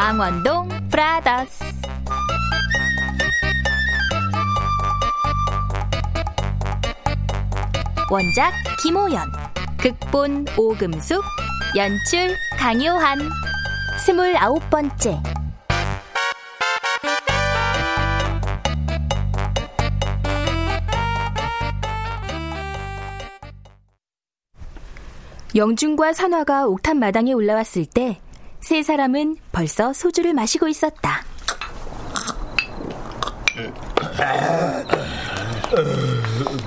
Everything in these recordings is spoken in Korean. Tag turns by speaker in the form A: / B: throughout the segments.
A: 망원동 브라더스. 원작 김호연 극본 오금숙 연출 강요한. 스물아홉 번째. 영준과 선화가 옥탑 마당에 올라왔을 때 세 사람은 벌써 소주를 마시고 있었다.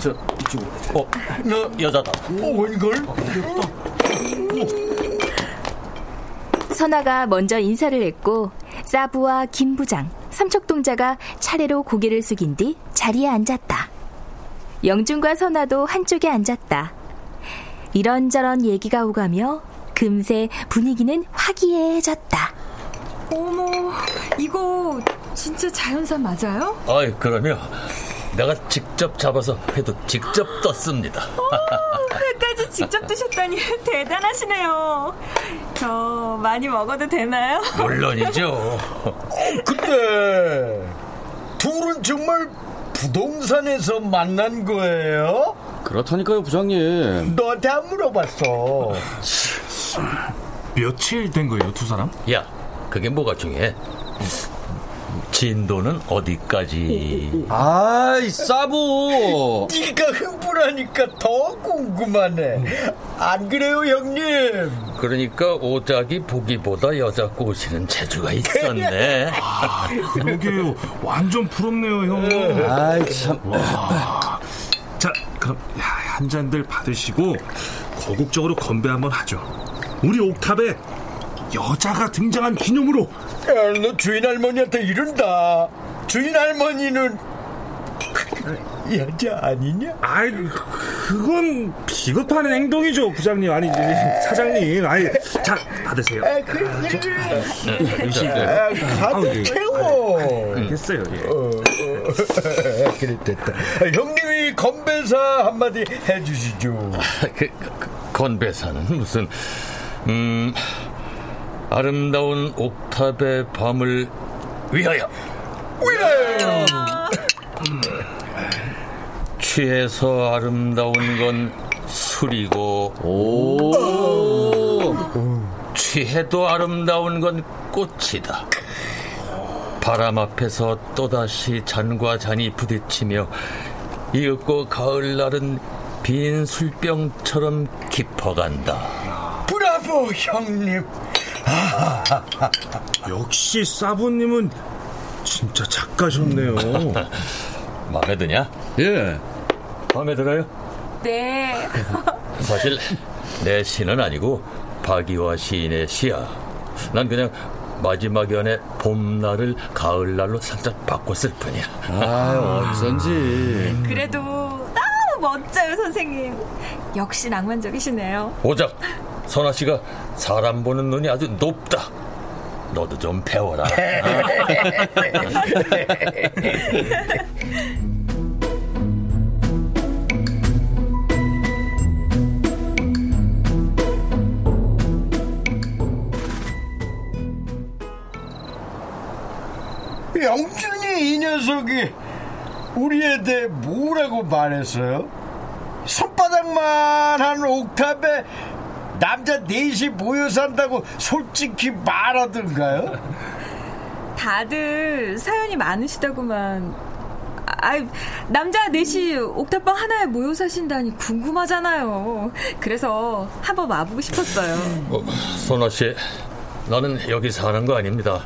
B: 저, 저, 어, 너 여자다.
C: 어, 웬걸?
A: 선화가 먼저 인사를 했고 사부와 김 부장, 삼척동자가 차례로 고개를 숙인 뒤 자리에 앉았다. 영준과 선화도 한쪽에 앉았다. 이런저런 얘기가 오가며 금세 분위기는 화기애해졌다.
D: 어머, 이거 진짜 자연산 맞아요?
E: 아이, 그러면 내가 직접 잡아서 회도 직접 떴습니다.
D: 오, 회까지 직접 드셨다니 대단하시네요. 저 많이 먹어도 되나요?
E: 물론이죠.
C: 근데 둘은 정말 부동산에서 만난 거예요?
F: 그렇다니까요, 부장님.
C: 너한테 안 물어봤어.
G: 며칠 된 거예요, 두 사람?
E: 야, 그게 뭐가 중요해? 진도는 어디까지?
F: 아이, 싸보.
C: 네가 흥분하니까 더 궁금하네. 안 그래요, 형님?
E: 그러니까 오작이 보기보다 여자 꼬시는 재주가 있었네.
G: 아, 그러게요. 완전 부럽네요, 형.
F: 아이, 참.
G: 와. 자, 그럼 한 잔들 받으시고 거국적으로 건배 한번 하죠. 우리 옥탑에 여자가 등장한 기념으로.
C: 야, 너 주인 할머니한테 이른다. 주인 할머니는 여자 아니냐?
G: 아이, 그건 비겁한 행동이죠, 부장님. 아니, 사장님. 아니, 자, 받으세요.
C: 아, 그래, 그래, 그래.
G: 유시.
C: 아, 가득 채워.
G: 됐어요, 예.
C: 어, 어, 그래, 됐다. 아, 형님이 건배사 한마디 해주시죠.
E: 그, 그, 건배사는 무슨, 음, 아름다운 옥탑의 밤을 위하여.
C: 위하여!
E: 취해서 아름다운 건 술이고,
F: 오.
E: 취해도 아름다운 건 꽃이다. 바람 앞에서 또다시 잔과 잔이 부딪히며 이윽고 가을날은 빈 술병처럼 깊어간다.
C: 브라보, 형님.
G: 역시 사부님은 진짜 작가셨네요.
E: 마음에 드냐?
F: 예.
E: 마음에 들어요?
D: 네.
E: 사실 내 시는 아니고 박이화 시인의 시야. 난 그냥 마지막 연의 봄날을 가을날로 살짝 바꿨을 뿐이야.
F: 아, 어쩐지.
D: 그래도 너무 멋져요, 선생님. 역시 낭만적이시네요.
E: 오작, 선아 씨가 사람 보는 눈이 아주 높다. 너도 좀 배워라.
C: 영준이 이 녀석이 우리에 대해 뭐라고 말했어요? 손바닥만 한 옥탑에 남자 넷이 모여 산다고 솔직히 말하던가요?
D: 다들 사연이 많으시다구만. 아, 남자 넷이 옥탑방 하나에 모여 사신다니 궁금하잖아요. 그래서 한번 와보고 싶었어요.
E: 어, 선아 씨, 나는 여기 사는 거 아닙니다.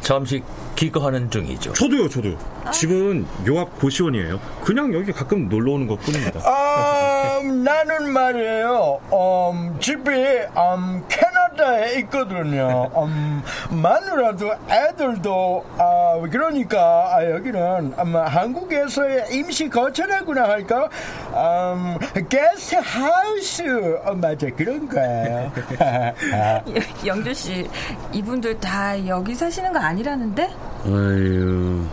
E: 잠시 기거하는 중이죠.
G: 저도요, 저도. 집은 요 앞 고시원이에요. 그냥 여기 가끔 놀러 오는 것 뿐입니다.
C: 아, 나는 말이에요. 음, 집이 음, 캐나다에 있거든요. 음, 마누라도 애들도 아, 그러니까 아, 여기는 음, 한국에서의 임시 거처라고나 할까? 음, 게스트 하우스 어, 맞아 그런 거예요.
D: 영준 씨, 이분들 다 여기 사시는 거 아니라는데?
F: 아유.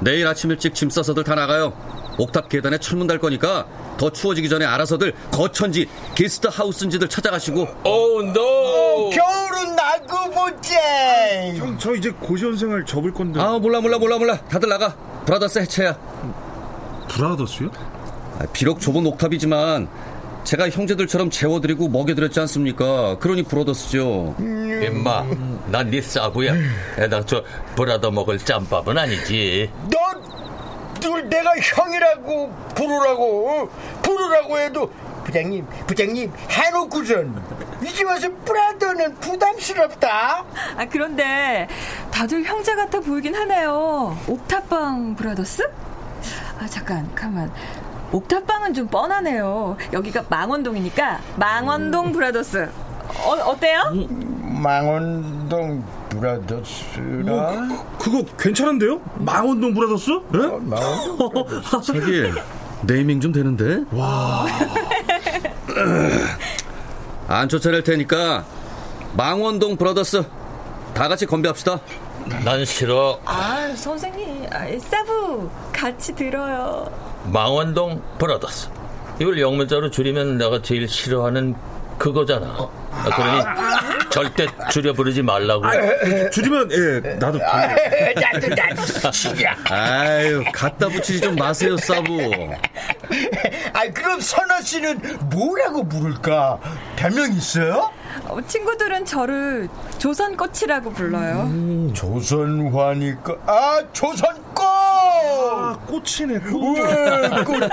F: 내일 아침 일찍 짐 싸서들 다 나가요. 옥탑 계단에 철문 달 거니까 더 추워지기 전에 알아서들 거천지 게스트 하우스인지들 찾아가시고.
E: 오, no!
C: 어, 겨울은 나고 보자.
G: 형, 저 이제 고시원 생활 접을 건데.
F: 아 몰라 몰라 몰라 몰라. 다들 나가. Brothers 해체야.
G: Brothers요?
F: 아, 비록 좁은 옥탑이지만 제가 형제들처럼 재워드리고 먹여드렸지 않습니까? 그러니 brothers죠.
E: 임마, 난 네 싸부야. 애당초 brother 먹을 짬밥은 아니지.
C: 널 내가 형이라고 부르라고 어? 부르라고 해도 부장님 부장님 해놓고선 이제 와서 brother는 부담스럽다
D: 아, 그런데 다들 형제 같아 보이긴 하네요. 옥탑방 brothers? 아, 잠깐, 가만. 옥탑방은 좀 뻔하네요. 여기가 망원동이니까 망원동 브라더스. 어, 어때요?
C: 망원동 브라더스라
G: 뭐, 그, 그거 괜찮은데요? 망원동 브라더스? 예?
F: 자기 네이밍 좀 되는데?
G: 와.
F: 안 쫓아낼 테니까 망원동 브라더스 다 같이 건배합시다.
E: 난 싫어.
D: 아, 선생님. 아, 사부, 같이 들어요.
E: 망원동 브라더스. 이걸 영문자로 줄이면 내가 제일 싫어하는 그거잖아. 아, 그러니 절대 줄여 부르지 말라고.
G: 줄이면 예 나도
C: 나도 나도 치자
F: 아유 갖다 붙이지 좀 마세요 사부.
C: 아 그럼 선아 씨는 뭐라고 부를까 별명 있어요?
D: 어, 친구들은 저를 조선꽃이라고 불러요.
C: 음, 조선화니까 아 조선꽃
G: 아, 꽃이네 꽃.
C: 우와, 꽃, 꽃,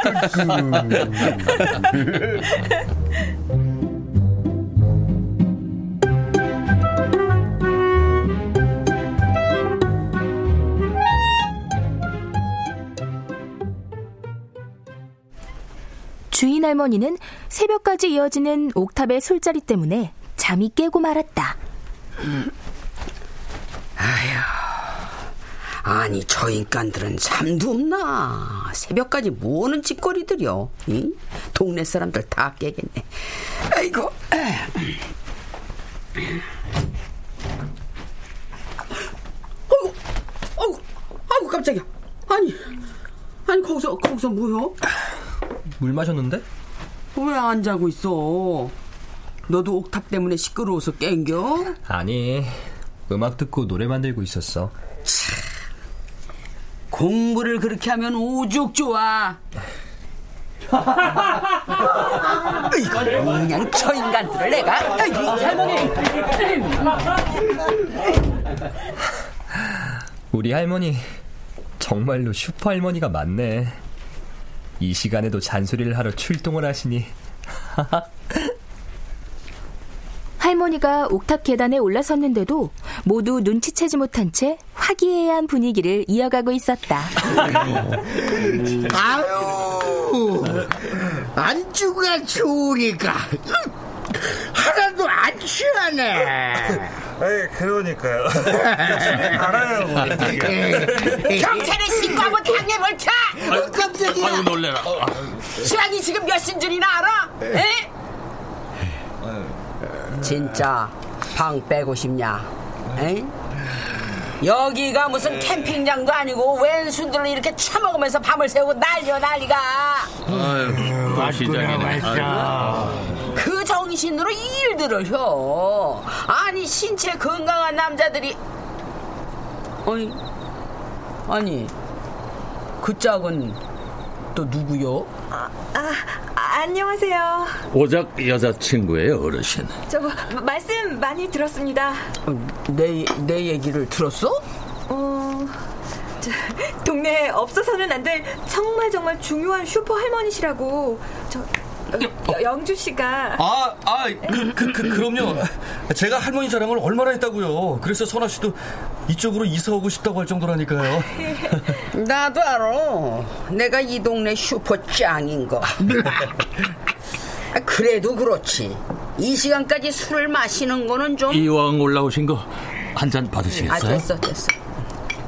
A: 주인 할머니는 새벽까지 이어지는 옥탑의 술자리 때문에 잠이 깨고 말았다.
H: 아니 저 인간들은 잠도 없나? 새벽까지 뭐하는 짓거리들이여 응? 동네 사람들 다 깨겠네. 아이고. 어이구 어이구 아이고 깜짝이야. 아니 아니 거기서 거기서 뭐여
I: 물 마셨는데?
H: 왜 안 자고 있어 너도 옥탑 때문에 시끄러워서 깬겨
I: 아니, 음악 듣고 노래 만들고 있었어.
H: 공부를 그렇게 하면 오죽 좋아. 그냥 저 인간들을 내가 할머니
I: 우리 할머니, 정말로 슈퍼 할머니가 맞네. 이 시간에도 잔소리를 하러 출동을 하시니.
A: 할머니가 옥탑 계단에 올라섰는데도 모두 눈치채지 못한 채 화기애애한 분위기를 이어가고 있었다.
C: 아유 안주가 좋으니까 하나도 안 취하네
G: 에 그러니까요. 알아요.
H: 경찰에 신고하고 당해볼 차
E: 아유,
H: 깜짝이야.
E: 아유 놀래라.
H: 신랑이 지금 몇 신줄이나 알아? 에? 진짜 방 빼고 싶냐? 에? 여기가 무슨 캠핑장도 아니고 웬 순들을 이렇게 처먹으면서 밤을 새우고 난리야 난리가
E: 아유, 시장이네.
H: 그 정신으로 일들을 혀 아니 신체 건강한 남자들이 아니 아니 그 짝은 또 누구요?
D: 아, 아, 안녕하세요.
E: 오작 여자친구예요, 어르신.
D: 저 말씀 많이 들었습니다.
H: 내, 내 얘기를 들었어?
D: 어, 저, 동네에 없어서는 안 될 정말 정말 중요한 슈퍼 할머니시라고 저 여- 영주 씨가
F: 아, 아, 그, 그, 그, 그럼요. 제가 할머니 자랑을 얼마나 했다고요. 그래서 선아 씨도 이쪽으로 이사 오고 싶다고 할 정도라니까요.
H: 나도 알아 내가 이 동네 슈퍼 짱인 거 아, 그래도 그렇지 이 시간까지 술을 마시는 거는 좀
E: 이왕 올라오신 거 한잔
H: 아,
E: 받으시겠어요?
H: 됐어, 됐어.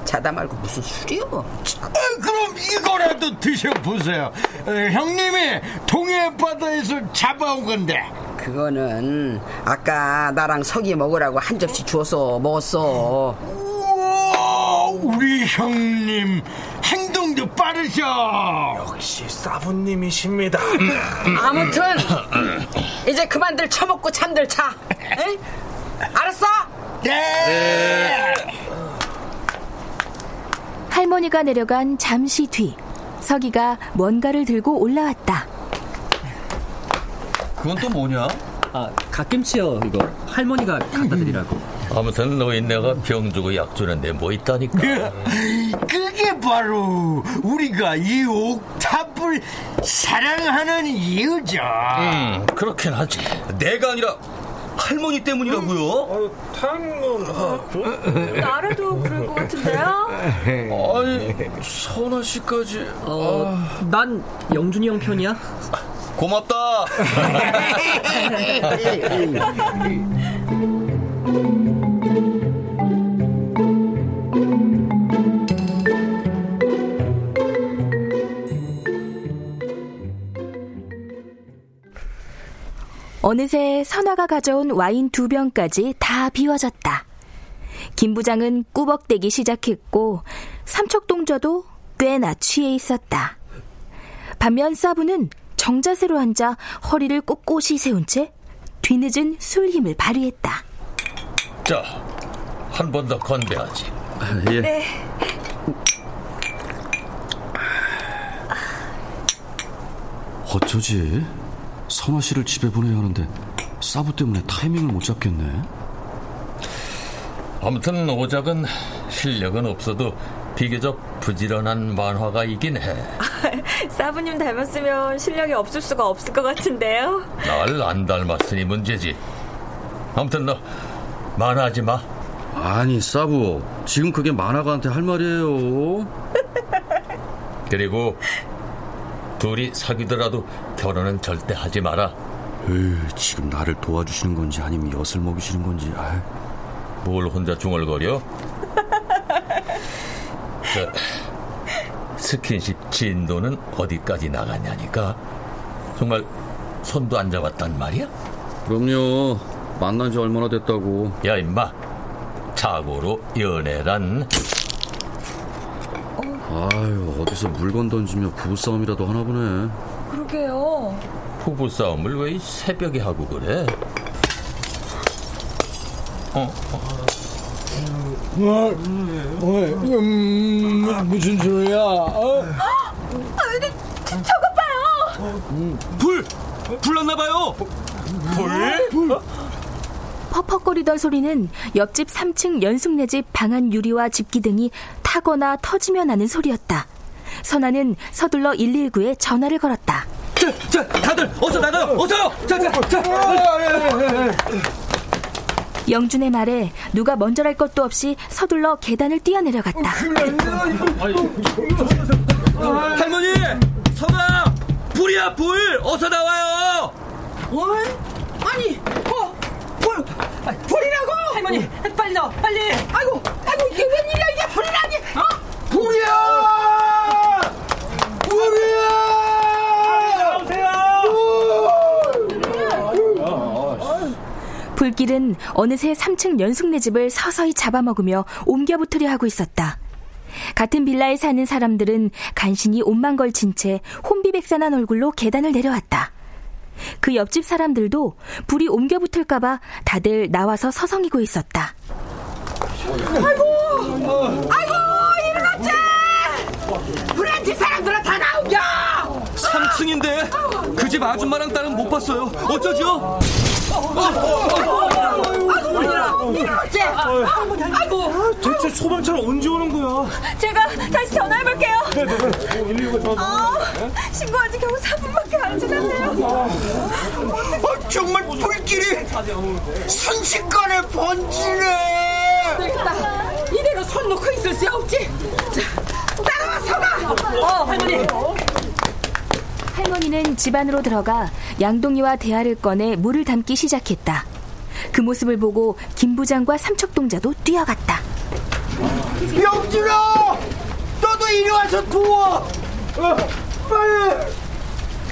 H: 자다 말고 무슨 술이요? 참.
C: 아, 그럼 이거라도 드셔보세요. 어, 형님이 동해 바다에서 잡아온 건데.
H: 그거는 아까 나랑 석이 먹으라고 한 접시 주워서 먹었어.
C: 우와, 우리 형님 행동도 빠르셔.
G: 역시 사부님이십니다.
H: 아무튼 이제 그만들 처먹고 잠들 자. 에? 알았어?
C: 네.
A: 할머니가 내려간 잠시 뒤 서기가 뭔가를 들고 올라왔다.
F: 그건 또 뭐냐?
I: 아, 갓김치요, 이거. 할머니가 갖다 드리라고.
E: 아무튼 노인네가 병 주고 약 주는데 뭐 있다니까.
C: 그게 바로 우리가 이 옥탑을 사랑하는 이유죠.
E: 음, 그렇긴 하지.
F: 내가 아니라 할머니 때문이라고요?
D: 나라도 그럴 것 같은데요?
F: 아니, 선아 씨까지.
I: 어, 난 영준이 형 편이야.
F: 고맙다.
A: 어느새 선화가 가져온 와인 두 병까지 다 비워졌다. 김 부장은 꾸벅대기 시작했고 삼척동저도 꽤나 취해 있었다. 반면 사부는 정자세로 앉아 허리를 꼿꼿이 세운 채 뒤늦은 술 힘을 발휘했다.
E: 자, 한 번 더 건배하지.
F: 예.
D: 네.
F: 어쩌지? 선아 씨를 집에 보내야 하는데 사부 때문에 타이밍을 못 잡겠네.
E: 아무튼 오작은 실력은 없어도 비교적 부지런한 만화가이긴 해.
D: 사부님 닮았으면 실력이 없을 수가 없을 것 같은데요?
E: 날 안 닮았으니 문제지. 아무튼 너 만화하지 마.
F: 아니 사부 지금 그게 만화가한테 할 말이에요.
E: 그리고 둘이 사귀더라도 결혼은 절대 하지 마라.
F: 에이, 지금 나를 도와주시는 건지 아니면 엿을 먹이시는 건지. 아이.
E: 뭘 혼자 중얼거려? 저, 스킨십 진도는 어디까지 나갔냐니까. 정말 손도 안 잡았단 말이야?
F: 그럼요. 만난 지 얼마나 됐다고.
E: 야 임마. 자고로 연애란
F: 아유 어디서 물건 던지며 부부싸움이라도 하나 보네.
D: 그러게요.
E: 부부싸움을 왜이 새벽에 하고 그래? 어,
C: 뭐, 뭐, 음, 무슨 소리야? 어?
D: 저것 봐요!
F: 불! 불났나 봐요!
C: 불?
A: 퍽퍽거리던 소리는 옆집 3층 연숙네 집 방안 유리와 집기 등이 타거나 터지며 나는 소리였다. 선아는 서둘러 119에 전화를 걸었다.
F: 자, 자, 다들 어서 나가요! 어서요! 자, 자, 자!
A: 영준의 말에 누가 먼저랄 것도 없이 서둘러 계단을 뛰어내려갔다.
F: 할머니! 선아! 불이야, 불! 어서 나와요!
H: 어? 아니, 어, 불, 아, 불이라고? 할머니, 빨리 나와, 빨리. 아이고, 아이고, 이게 웬일이야, 이게 불이라니? 어?
C: 불이야!
A: 길은 어느새 3층 연숙네 집을 서서히 잡아먹으며 옮겨 붙으려 하고 있었다. 같은 빌라에 사는 사람들은 간신히 옷만 걸친 채 혼비백산한 얼굴로 계단을 내려왔다. 그 옆집 사람들도 불이 옮겨 붙을까봐 다들 나와서 서성이고 있었다.
H: 아이고, 아이고, 일어났지! 불안 집 사람들은 다 나오겨!
F: 3층인데 그 집 아줌마랑 딸은 못 봤어요. 어쩌죠?
H: 아이고,
G: 대체 소방차는 언제 오는 거야?
D: 제가 다시 전화해볼게요.
G: 네네네. 119가 전화.
D: 어, 신고한 지 겨우 4분밖에 안 지났네요.
C: 어, 정말 불길이 순식간에 번지네.
H: 되겠다. 이대로 손 놓고 있을 수 없지. 자, 따라와, 서가! 어, 할머니.
A: 할머니는 집 안으로 들어가 양동이와 대야를 꺼내 물을 담기 시작했다. 그 모습을 보고 김 부장과 삼척동자도 뛰어갔다.
C: 영준아! 너도 이리 와서 도와! 어, 빨리!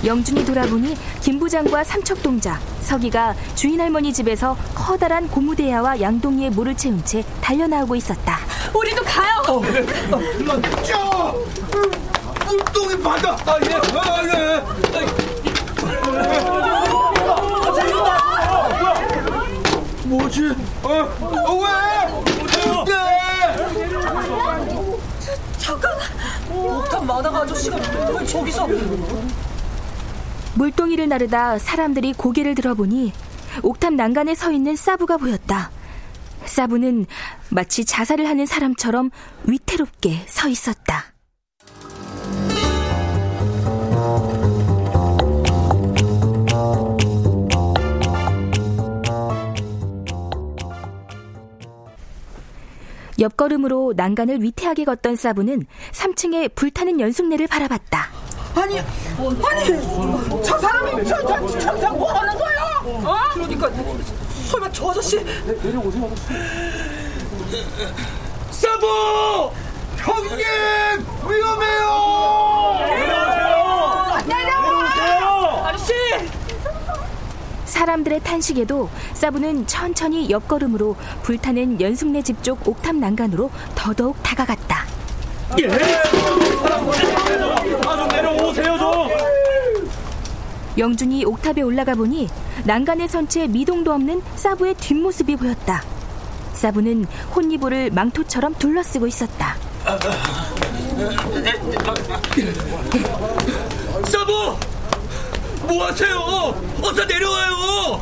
A: 영준이 돌아보니 김 부장과 삼척동자, 서기가 주인 할머니 집에서 커다란 고무대야와 양동이에 물을 채운 채 달려나오고 있었다.
D: 우리도 가요.
C: 저! 물동이 받아! 아, 예, 아, 예. 뭐지? 어? 어, 왜? 네!
D: 잠깐. 옥탑 마다가 아저씨가 왜 저기서?
A: 물동이를 나르다 사람들이 고개를 들어보니 옥탑 난간에 서 있는 사부가 보였다. 사부는 마치 자살을 하는 사람처럼 위태롭게 서 있었다. 옆걸음으로 난간을 위태하게 걷던 사부는 3층에 불타는 연숙내를 바라봤다.
H: 아니, 아니, 저 사람이 저, 저, 저기서 뭐 하는 거야? 어?
D: 그러니까 설마 저 아저씨
C: 사부! 형님! 위험해요!
H: 내려와!
D: 아저씨
A: 사람들의 탄식에도 사부는 천천히 옆걸음으로 불타는 연숙네 집쪽 옥탑 난간으로 더더욱 다가갔다.
G: 아좀 내려오세요 좀.
A: 영준이 옥탑에 올라가 보니 난간에 선 채 미동도 없는 사부의 뒷모습이 보였다. 사부는 혼이불을 망토처럼 둘러쓰고 있었다.
F: 사부! 뭐 하세요? 어서 내려와요!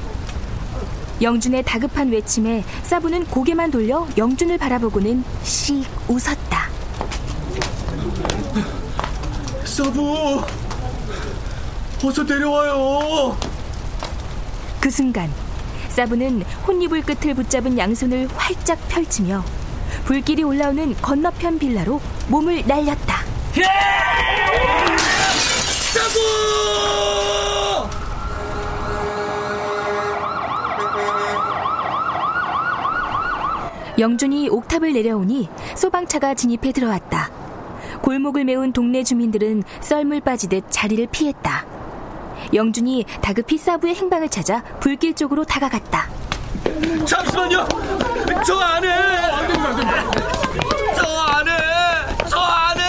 A: 영준의 다급한 외침에 사부는 고개만 돌려 영준을 바라보고는 씩 웃었다.
F: 사부! 어서 내려와요!
A: 그 순간 사부는 혼이불 끝을 붙잡은 양손을 활짝 펼치며 불길이 올라오는 건너편 빌라로 몸을 날렸다.
F: 사부!
A: 영준이 옥탑을 내려오니 소방차가 진입해 들어왔다. 골목을 메운 동네 주민들은 썰물 빠지듯 자리를 피했다. 영준이 다급히 사부의 행방을 찾아 불길 쪽으로 다가갔다.
F: 잠시만요! 저 안에! 저 안에! 저 안에!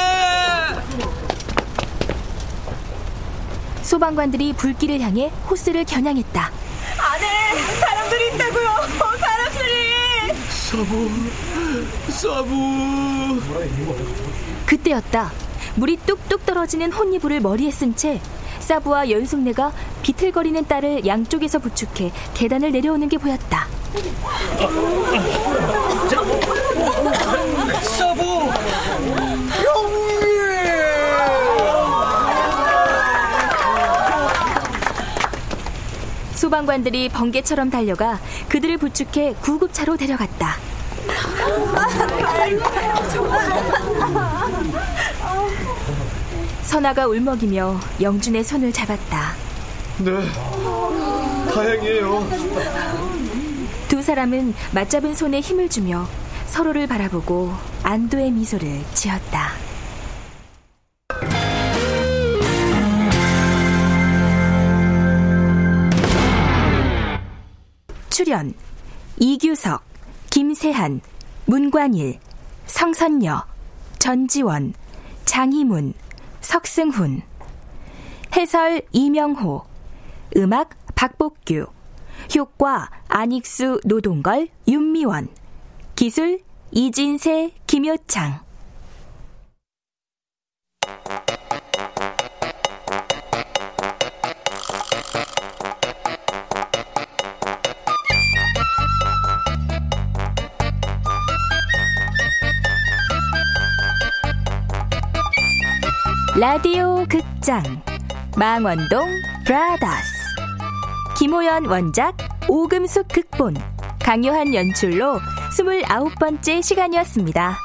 A: 소방관들이 불길을 향해 호스를 겨냥했다.
D: 안에 사람들이 있다고요. 어, 사람들이.
F: 사부, 사부.
A: 그때였다. 물이 뚝뚝 떨어지는 혼이불을 머리에 쓴 채 사부와 연숙네가 비틀거리는 딸을 양쪽에서 부축해 계단을 내려오는 게 보였다.
F: 사부!
A: 소방관들이 번개처럼 달려가 그들을 부축해 구급차로 데려갔다. 선아가 울먹이며 영준의 손을 잡았다.
F: 네, 다행이에요.
A: 두 사람은 맞잡은 손에 힘을 주며 서로를 바라보고 안도의 미소를 지었다. 출연 이규석, 김세한, 문관일, 성선여, 전지원, 장희문, 석승훈. 해설 이명호. 음악 박복규. 효과 안익수 노동걸 윤미원. 기술 이진세 김효창. 라디오 극장 망원동 브라더스 김호연 원작 오금숙 극본 강요한 연출로 29번째 시간이었습니다.